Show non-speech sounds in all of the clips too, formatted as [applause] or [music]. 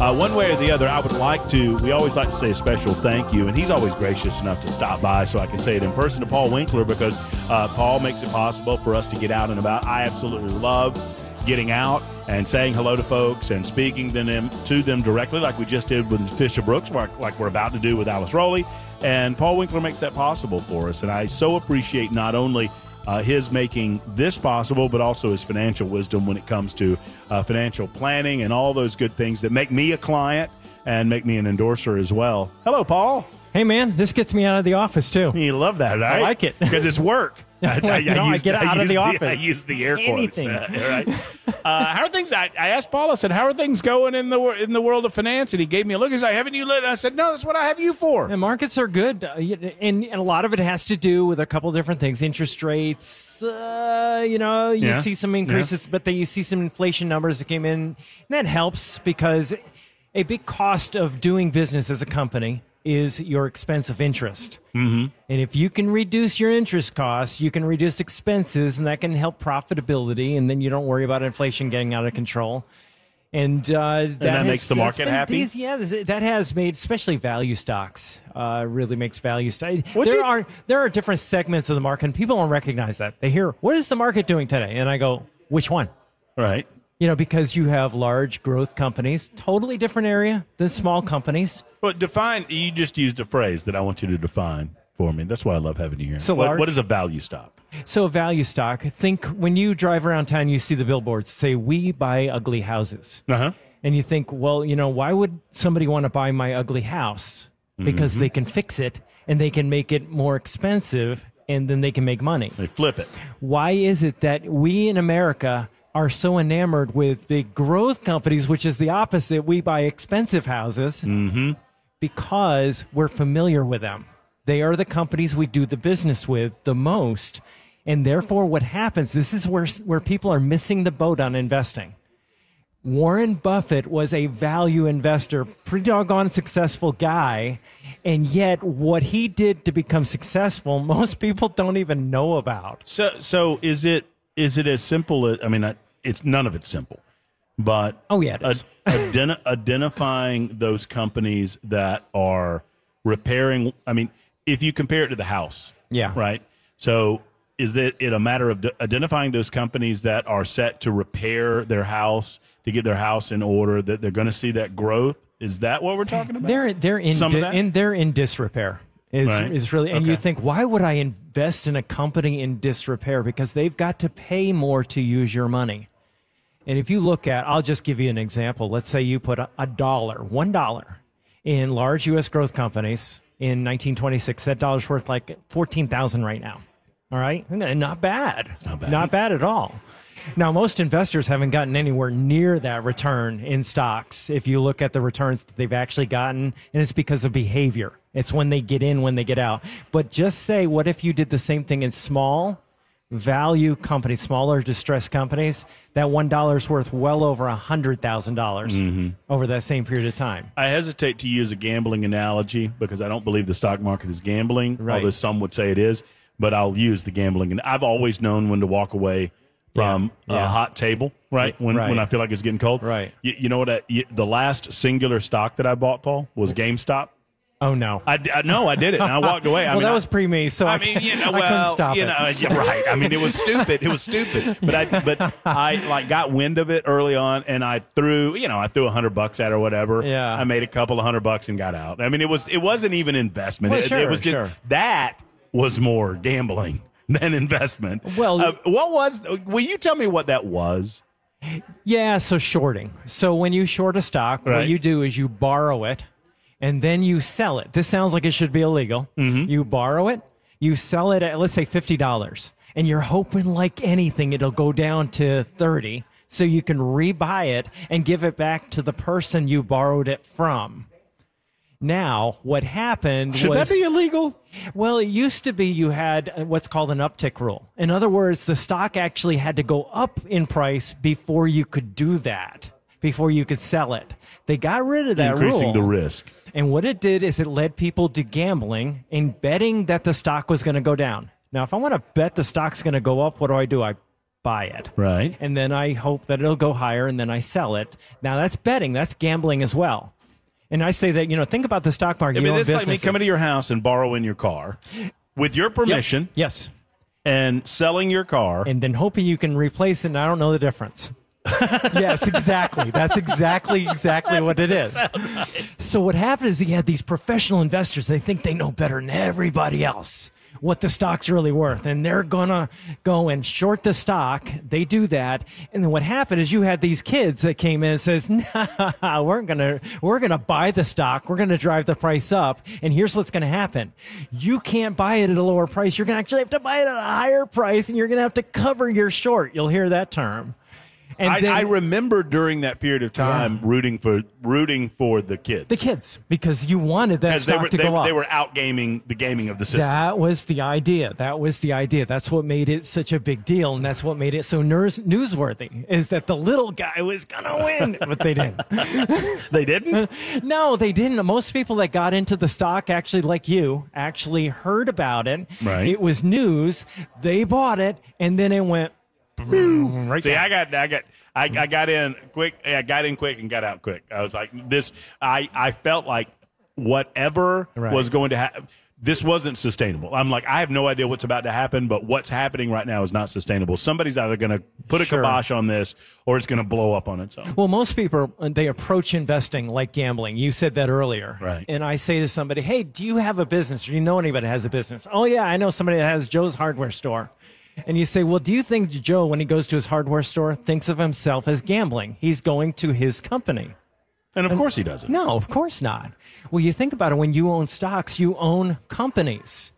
Uh, one way or the other, I would like to. We always like to say a special thank you, and he's always gracious enough to stop by, so I can say it in person to Paul Winkler because uh, Paul makes it possible for us to get out and about. I absolutely love getting out and saying hello to folks and speaking to them to them directly, like we just did with Fisher Brooks, like, like we're about to do with Alice Rowley. And Paul Winkler makes that possible for us, and I so appreciate not only uh, his making this possible, but also his financial wisdom when it comes to uh, financial planning and all those good things that make me a client and make me an endorser as well. Hello, Paul. Hey, man, this gets me out of the office too. You love that, right? I like it [laughs] because it's work. [laughs] I, I, you know, I, get out of the office. I use the air quotes. Anything. Uh, right. [laughs] Uh, how are things? I, I asked Paul. I said, "How are things going in the in the world of finance?" And he gave me a look. He's like, "Haven't you lit?" I said, "No, that's what I have you for." The markets are good, uh, and, and a lot of it has to do with a couple different things. Interest rates, uh, you know, you Yeah. see some increases, but then you see some inflation numbers that came in. And that helps because a big cost of doing business as a company is your expense of interest. Mm-hmm. And if you can reduce your interest costs, you can reduce expenses, and that can help profitability. And then you don't worry about inflation getting out of control. And, uh, that, that has- makes the market happy? these- yeah, that has made, especially value stocks, uh, really makes value stocks. There did- are there are different segments of the market, and people don't recognize that. They hear, "What is the market doing today?" And I go, "Which one?" Right. You know, because you have large growth companies, totally different area than small companies. But define. You just used a phrase that I want you to define for me. That's why I love having you here. So what, large- what is a value stock? So a value stock, think when you drive around town, you see the billboards say, "We buy ugly houses." Uh huh. and you think, well, you know, why would somebody want to buy my ugly house? Because Mm-hmm. they can fix it and they can make it more expensive and then they can make money. They flip it. Why is it that we in America are so enamored with the growth companies, which is the opposite? We buy expensive houses mm-hmm. because we're familiar with them. They are the companies we do the business with the most. And therefore, what happens, this is where, where people are missing the boat on investing. Warren Buffett was a value investor, pretty doggone successful guy. And yet, what he did to become successful, [laughs] most people don't even know about. So, so is it is it as simple as? I mean, I- it's none of it's simple, but Oh, yeah, it is. [laughs] ad- identi- identifying those companies that are repairing. I mean, if you compare it to the house, Yeah. right. So, is it, it a matter of d- identifying those companies that are set to repair their house to get their house in order that they're going to see that growth? Is that what we're talking about? They're they're in, Some of di- that? in they're in disrepair. Is Right. is really and you think why would I invest in a company in disrepair because they've got to pay more to use your money. And if you look at I'll just give you an example. Let's say you put a, dollar, one dollar in large US growth companies in 1926. That dollar's worth like 14,000 right now. All right? Not bad. Not bad. Not bad at all. Now, most investors haven't gotten anywhere near that return in stocks. If you look at the returns that they've actually gotten, and it's because of behavior. It's when they get in, when they get out. But just say, what if you did the same thing in small value companies, smaller distressed companies? That one dollar is worth well over a hundred thousand dollars mm-hmm. over that same period of time. I hesitate to use a gambling analogy because I don't believe the stock market is gambling, Right. although some would say it is. But I'll use the gambling, and I've always known when to walk away from Yeah. a hot table, right? When Right. when I feel like it's getting cold, Right. You, you know what? I, you, the last singular stock that I bought, Paul, was GameStop. Oh no! I, I no, I did it, and I walked away. [laughs] I well, mean, that was pre me, so I, I mean, you [laughs] know, I couldn't well, stop you it. know, yeah, right. I mean, it was stupid. It was stupid. But I, [laughs] but I like got wind of it early on, and I threw, you know, I threw a hundred bucks at or whatever. Yeah. I made a couple of hundred bucks and got out. I mean, it was, it wasn't even investment. Well, it, it sure, was just sure. that was more gambling than investment. Well- uh, what was? Will you tell me what that was? Yeah, so shorting. So when you short a stock, Right. what you do is you borrow it and then you sell it. This sounds like it should be illegal. Mm-hmm. You borrow it, you sell it at let's say $50 and you're hoping like anything it'll go down to 30 so you can rebuy it and give it back to the person you borrowed it from. Now, what happened Should was that be illegal? well, it used to be you had uh, what's called an uptick rule. In other words, the stock actually had to go up in price before you could do that, before you could sell it. They got rid of that Increasing rule. the risk. And what it did is it led people to gambling and betting that the stock was going to go down. Now, if I want to bet the stock's going to go up, what do I do? I buy it. Right. And then I hope that it'll go higher and then I sell it. Now, that's betting, that's gambling as well. And I say that, you know, think about the stock market. I mean, it's like me coming to your house and borrowing your car with your Yep. permission Yes. and selling your car. And then hoping you can replace it, and I don't know the difference. [laughs] yes, exactly. That's exactly exactly what it is. So what happened is he had these professional investors. They think they know better than everybody else what the stock's really worth, and they're gonna go and short the stock. They do that, and then what happened is you had these kids that came in and says, [laughs] "Nah, we're gonna we're gonna buy the stock. We're gonna drive the price up, and here's what's gonna happen: you can't buy it at a lower price. You're gonna actually have to buy it at a higher price, and you're gonna have to cover your short. You'll hear that term." And I, then- I remember during that period of time rooting for rooting for the kids. the kids because you wanted that stock were to they, go up. they were out gaming the gaming of the system. That was the idea. That was the idea. That's what made it such a big deal, and that's what made it so news- newsworthy. Is that the little guy was gonna win, [laughs] but they didn't. [laughs] they didn't. [laughs] No, they didn't. Most people that got into the stock, actually, like you, actually heard about it. Right. It was news. They bought it, and then it went. Right See, down. I got I got I, I got in quick. I got in quick and got out quick. I was like this. I I felt like whatever Right. was going to happen. This wasn't sustainable. I'm like, I have no idea what's about to happen, but what's happening right now is not sustainable. Somebody's either going to put a Sure. kibosh on this or it's going to blow up on its own. Well, most people they approach investing like gambling. You said that earlier, Right. And I say to somebody, "Hey, do you have a business? Or do you know anybody that has a business?" Oh yeah, I know somebody that has Joe's hardware store. And you say, "Well, do you think Joe, when he goes to his hardware store, thinks of himself as gambling? He's going to his company." And of course he doesn't. No, of course not. Well, you think about it when you own stocks, you own companies.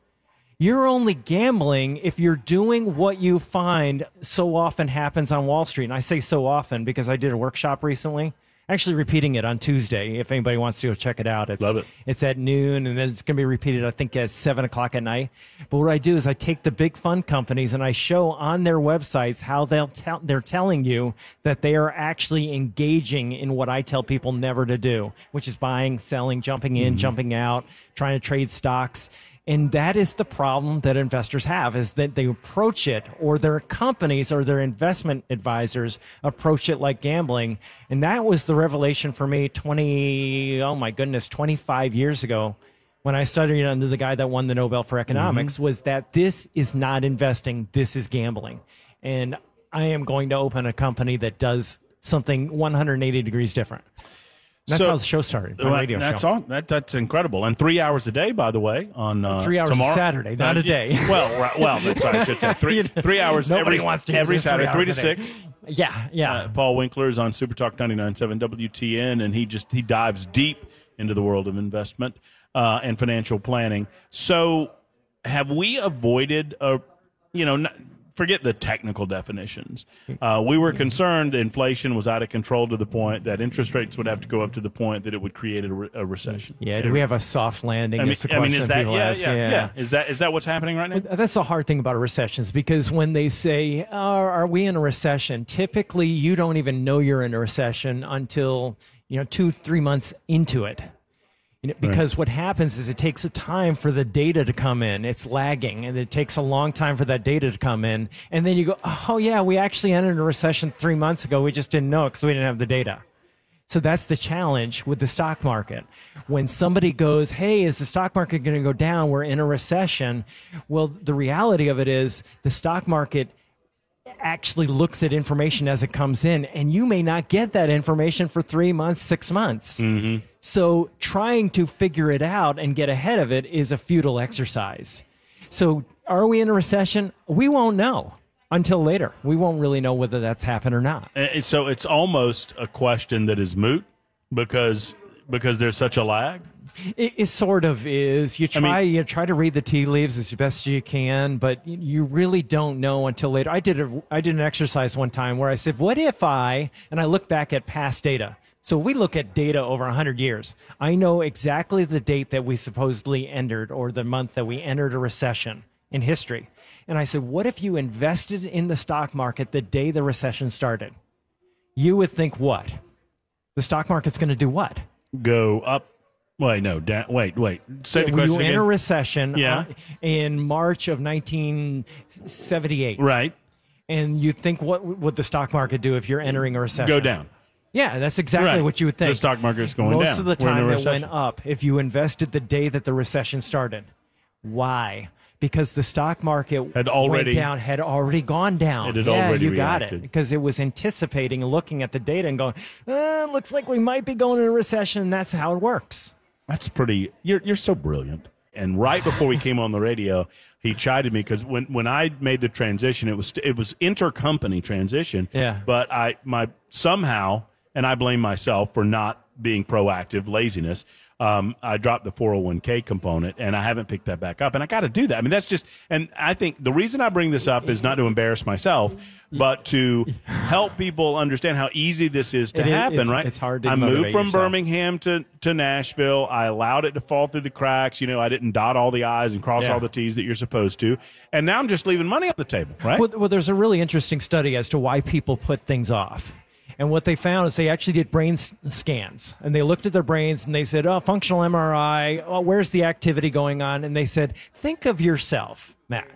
You're only gambling if you're doing what you find so often happens on Wall Street. And I say so often because I did a workshop recently. Actually, repeating it on Tuesday. If anybody wants to go check it out, it's, Love it. It's at noon, and then it's going to be repeated. I think at seven o'clock at night. But what I do is I take the big fund companies and I show on their websites how they'll tell they're telling you that they are actually engaging in what I tell people never to do, which is buying, selling, jumping in, mm-hmm. jumping out, trying to trade stocks. And that is the problem that investors have is that they approach it or their companies or their investment advisors approach it like gambling. And that was the revelation for me 20, oh my goodness, 25 years ago when I studied under the guy that won the Nobel for economics mm-hmm. was that this is not investing, this is gambling. And I am going to open a company that does something 180 degrees different. That's So- how the show started. Well, radio that's show. all. That, that's incredible. And three hours a day, by the way, on uh, Three hours tomorrow. Saturday, not a day. [laughs] Well, right, well, that's sorry, I should say three, [laughs] three hours nobody every, wants to every this three Saturday, three to hours a day. six. Yeah, yeah. Uh, Paul Winkler is on Super Talk 99.7 WTN, and he just he dives deep into the world of investment uh, and financial planning. So, have we avoided a, you know, not, forget the technical definitions. Uh, we were concerned inflation was out of control to the point that interest rates would have to go up to the point that it would create a, re- a recession. yeah, do we have a soft landing? I mean, I mean, is that yeah, ask. yeah, yeah, Is that is that what's happening right now? That's the hard thing about recessions because when they say, are, are we in a recession? Typically, you don't even know you're in a recession until, you know, two, three months into it. You know, because what happens is it takes a time for the data to come in. It's lagging, and it takes a long time for that data to come in. And then you go, oh, yeah, we actually entered a recession three months ago. We just didn't know it because we didn't have the data. So that's the challenge with the stock market. When somebody goes, hey, is the stock market going to go down? We're in a recession. Well, the reality of it is the stock market actually looks at information as it comes in, and you may not get that information for three months, six months. Mm-hmm. So trying to figure it out and get ahead of it is a futile exercise. So are we in a recession? We won't know until later. We won't really know whether that's happened or not. And so it's almost a question that is moot because because there's such a lag. It, it sort of is. You mean- try you try to read the tea leaves as best you can, but you really don't know until later. I did a I did an exercise one time where I said, "What if I?" and I looked back at past data So we look at data over 100 years. I know exactly the date that we supposedly entered or the month that we entered a recession in history. And I said, what if you invested in the stock market the day the recession started? You would think what? The stock market's going to do what? Go up. Wait, no. Da- wait, wait. Say the question you again. enter recession Yeah. uh, in March of 1978, right. and you think what would the stock market do if you're entering a recession? Go down. Yeah, that's exactly Right. what you would think. The stock market is going Most down. of the in a time, it recession. went up if you invested the day that the recession started. Why? Because the stock market Had already- went down, had already gone down. It had yeah, already you got it. Because it was anticipating, looking at the data, and going, uh, "Looks like we might be going into a recession." And that's how it works. That's pretty. You're you're so brilliant. And right before we came on the radio, he chided me because when, when I made the transition, it was it was intercompany transition. Yeah. But I my somehow, and I blame myself for not being proactive, laziness. Um, I dropped the 401k component and I haven't picked that back up. And I got to do that. I mean, that's just, and I think the reason I bring this up is not to embarrass myself, but to help people understand how easy this is to It is- happen, it's- right? it's hard to I moved from yourself. Birmingham to, to Nashville. I allowed it to fall through the cracks. You know, I didn't dot all the I's and cross Yeah. all the T's that you're supposed to. And now I'm just leaving money on the table, right? Well, well, there's a really interesting study as to why people put things off. And what they found is they actually did brain scans and they looked at their brains and they said, oh, functional MRI, oh, where's the activity going on? And they said, think of yourself, Matt.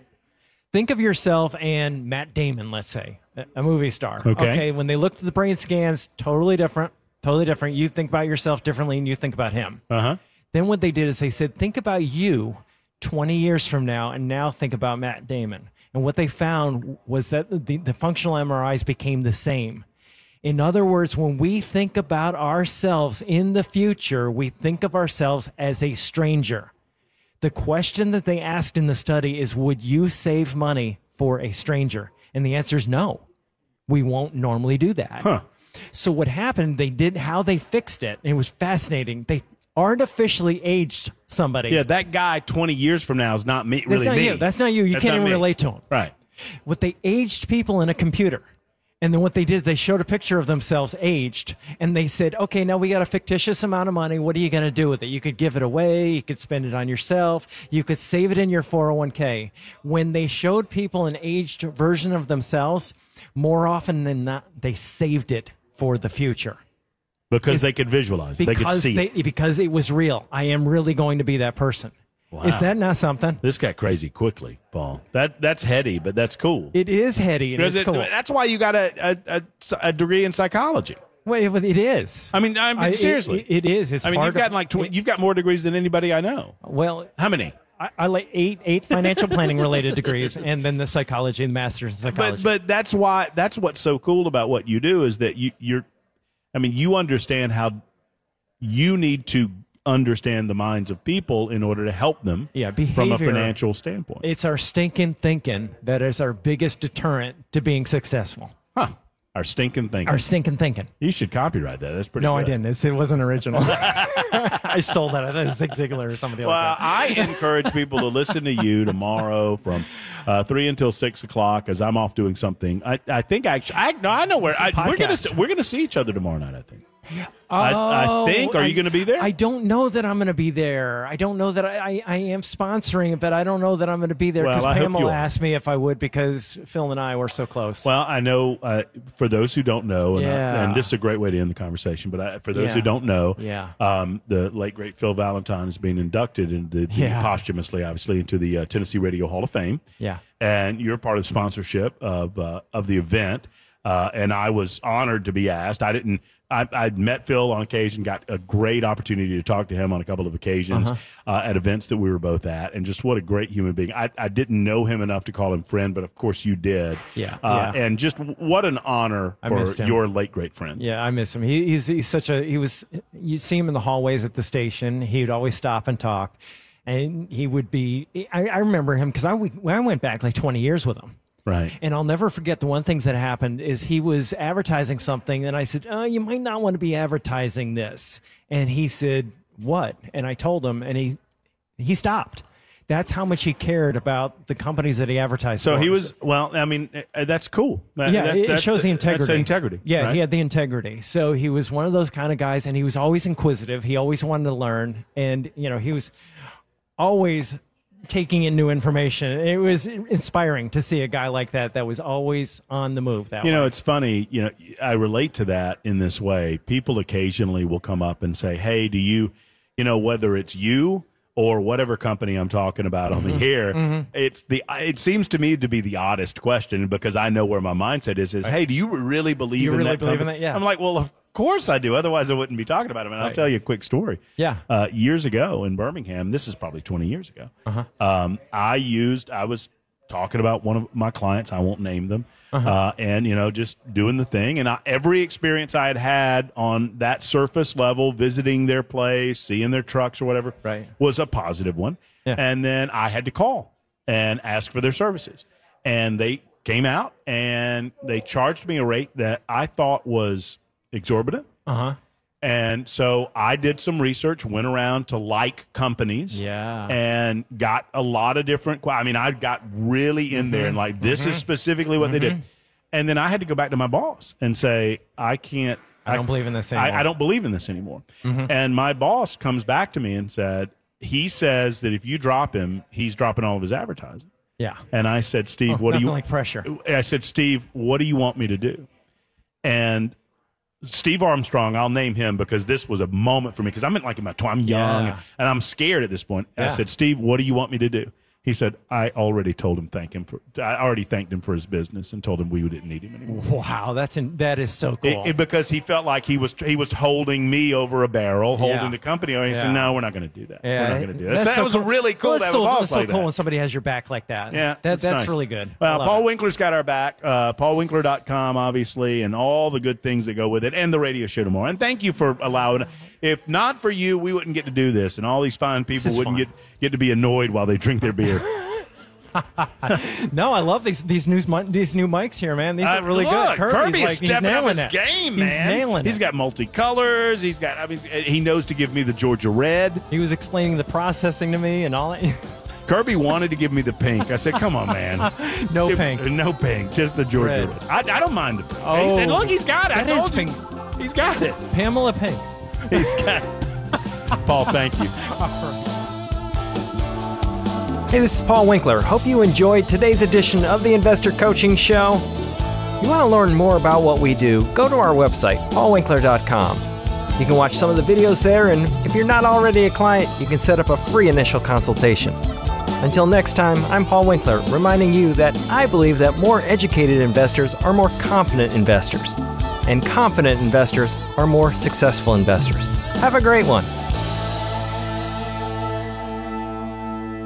Think of yourself and Matt Damon, let's say, a- movie star. Okay. when they looked at the brain scans, totally different, totally different. You think about yourself differently and you think about him. Uh huh. Then what they did is they said, think about you 20 years from now, and now think about Matt Damon. And what they found was that the, the functional MRIs became the same. In other words, when we think about ourselves in the future, we think of ourselves as a stranger. The question that they asked in the study is Would you save money for a stranger? And the answer is no. We won't normally do that. Huh. So what happened, they did how they fixed it. It was fascinating. They artificially aged somebody. Yeah, that guy 20 years from now is not me. really That's not me. you. That's not you. You That's can't even me. relate to him. Right. What they aged people in a computer. And then what they did, they showed a picture of themselves aged, and they said, "Okay, now we got a fictitious amount of money. What are you going to do with it? You could give it away. You could spend it on yourself. You could save it in your 401k." When they showed people an aged version of themselves, more often than not, they saved it for the future Because they could visualize. They could see. they, it. because it was real. I am really going to be that person. Is that not something? This got crazy quickly, Paul. That that's heady, but that's cool. It is heady and it's it- cool. That's why you got a, a, a, a degree in psychology. Wait, but it is. I mean, I mean I- seriously. it- it is. It's I mean, you've of- got like tw- you've got more degrees than anybody I know. well, How many? I, I like eight eight financial planning related degrees, and then the psychology and masters in psychology. But but that's why that's what's so cool about what you do is that you you're, I mean, you understand how you need to understand the minds of people in order to help them. Yeah, behavior, from a financial standpoint. it's our stinking thinking that is our biggest deterrent to being successful. huh? Our stinking thinking. Our stinking thinking. you should copyright that. That's pretty. No, I didn't. It's, it wasn't original. [laughs] I stole that. I thought it was Zig Ziglar or somebody Well, like that. I encourage people to listen to you tomorrow from uh, three until six o'clock as I'm off doing something. I, I think actually, I no, I know where I, we're gonna we're gonna see each other tomorrow night. I think. I, I think. Are you going to be there? Oh, I don't know that I'm going to be there. I don't know that I, I, I am sponsoring it, but I don't know that I'm going to be there Well, because I you Pamela asked me if I would because Phil and I were so close. Well, I know uh, for those who don't know, and, I- Yeah. and this is a great way to end the conversation, but I, for those who don't know, Yeah. um, the late, great Phil Valentine is being inducted into the, Yeah. posthumously, obviously, into the uh, Tennessee Radio Hall of Fame. Yeah. And you're part of the sponsorship of, uh, of the event. Uh, and I was honored to be asked. I didn't. I, I'd met Phil on occasion, got a great opportunity to talk to him on a couple of occasions Uh-huh. uh, at events that we were both at, and just what a great human being. I, I didn't know him enough to call him friend, but of course you did. Yeah, Uh, yeah. And just what an honor for your late great friend. Yeah, I miss him. He, he's he's such a he was. You'd see him in the hallways at the station. He would always stop and talk, and he would be. I, I remember him because I I went back like twenty years with him. Right. And I'll never forget the one things that happened is he was advertising something, and I said, "Oh, you might not want to be advertising this." And he said, "What?" And I told him, and he he stopped. that's how much he cared about the companies that he advertised. So for. he was well. I mean, uh, that's cool. That- yeah, that- it, that's- shows the that's integrity. integrity. Yeah, right? he had the integrity. So he was one of those kind of guys, and he was always inquisitive. He always wanted to learn, and you know, he was always taking in new information. It was inspiring to see a guy like that that was always on the move. That You know, it's funny. You know, I relate to that in this way. People occasionally will come up and say, "Hey, do you, you know, whether it's you or whatever company I'm talking about on Mm-hmm. the air, it's the. It seems to me to be the oddest question because I know where my mindset is. Is hey, do you really believe you in really that? believe in that? Yeah. I'm like, well, of course I do. Otherwise, I wouldn't be talking about them. And I'll Right. tell you a quick story. Yeah. Uh, years ago in Birmingham, this is probably 20 years ago. Uh-huh. Um, I used. I was talking about one of my clients. I won't name them. Uh-huh. Uh, and you know, just doing the thing, and I, every experience I had had on that surface level, visiting their place, seeing their trucks or whatever, Right. was a positive one. Yeah. And then I had to call and ask for their services, and they came out and they charged me a rate that I thought was exorbitant. uh huh. And so I did some research, went around to like companies, Yeah. and got a lot of different. I mean, I got really in mm-hmm. there and like, this is mm-hmm. specifically what they did. Mm-hmm. And then I had to go back to my boss and say, I can't. I don't believe in this anymore. I don't believe in this anymore. And my boss comes back to me and said, he says that if you drop him, he's dropping all of his advertising. Yeah. And I said, Steve, oh, what do you like pressure? I said, Steve, what do you want me to do? And Steve Armstrong, I'll name him because this was a moment for me because I'm in like in my tw- I'm young Yeah. and I'm scared at this point. I Yeah. said, Steve, what do you want me to do? He said, I already told him thank him for. I already thanked him for his business and told him we didn't need him anymore. Wow, that's in, that is so cool. It- it- because he felt like he was he was holding me over a barrel, holding Yeah. the company. And he Yeah. said, "No, we're not going to do that. yeah, we're not going to do that." So that so was cool. really cool Well, to it's have a so, it's so like cool that. when somebody has your back like that. Yeah, that, that's nice. really good. Well, Paul it. Winkler's got our back. Uh, PaulWinkler.com, obviously, and all the good things that go with it, and the radio show tomorrow. And thank you for allowing. If not for you, we wouldn't get to do this, and all these fine people wouldn't fun. get get to be annoyed while they drink their beer. [laughs] No, I love these these new these new mics here, man. These Uh, are really look, good. Kirby's Kirby like, is he's stepping up nailing his it. game, man. He's nailing He's it. got multicolors. He's got. I mean, he knows to give me the Georgia red. He was explaining the processing to me and all that. [laughs] Kirby wanted to give me the pink. I said, "Come on, man." [laughs] no Give- pink. No pink, just the Georgia Red. red. I, I don't mind the pink. he Oh, said, "Look, he's got it." I that is told you. pink. He's got it. Pamela Pink. He's got it. Paul, thank you. Hey, this is Paul Winkler. Hope you enjoyed today's edition of the Investor Coaching Show. You want to learn more about what we do? Go to our website, paulwinkler.com. You can watch some of the videos there, and if you're not already a client, you can set up a free initial consultation. Until next time, I'm Paul Winkler, reminding you that I believe that more educated investors are more confident investors, and confident investors are more successful investors. Have a great one.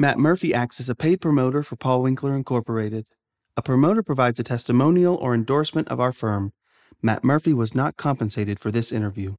Matt Murphy acts as a paid promoter for Paul Winkler Incorporated. A promoter provides a testimonial or endorsement of our firm. Matt Murphy was not compensated for this interview.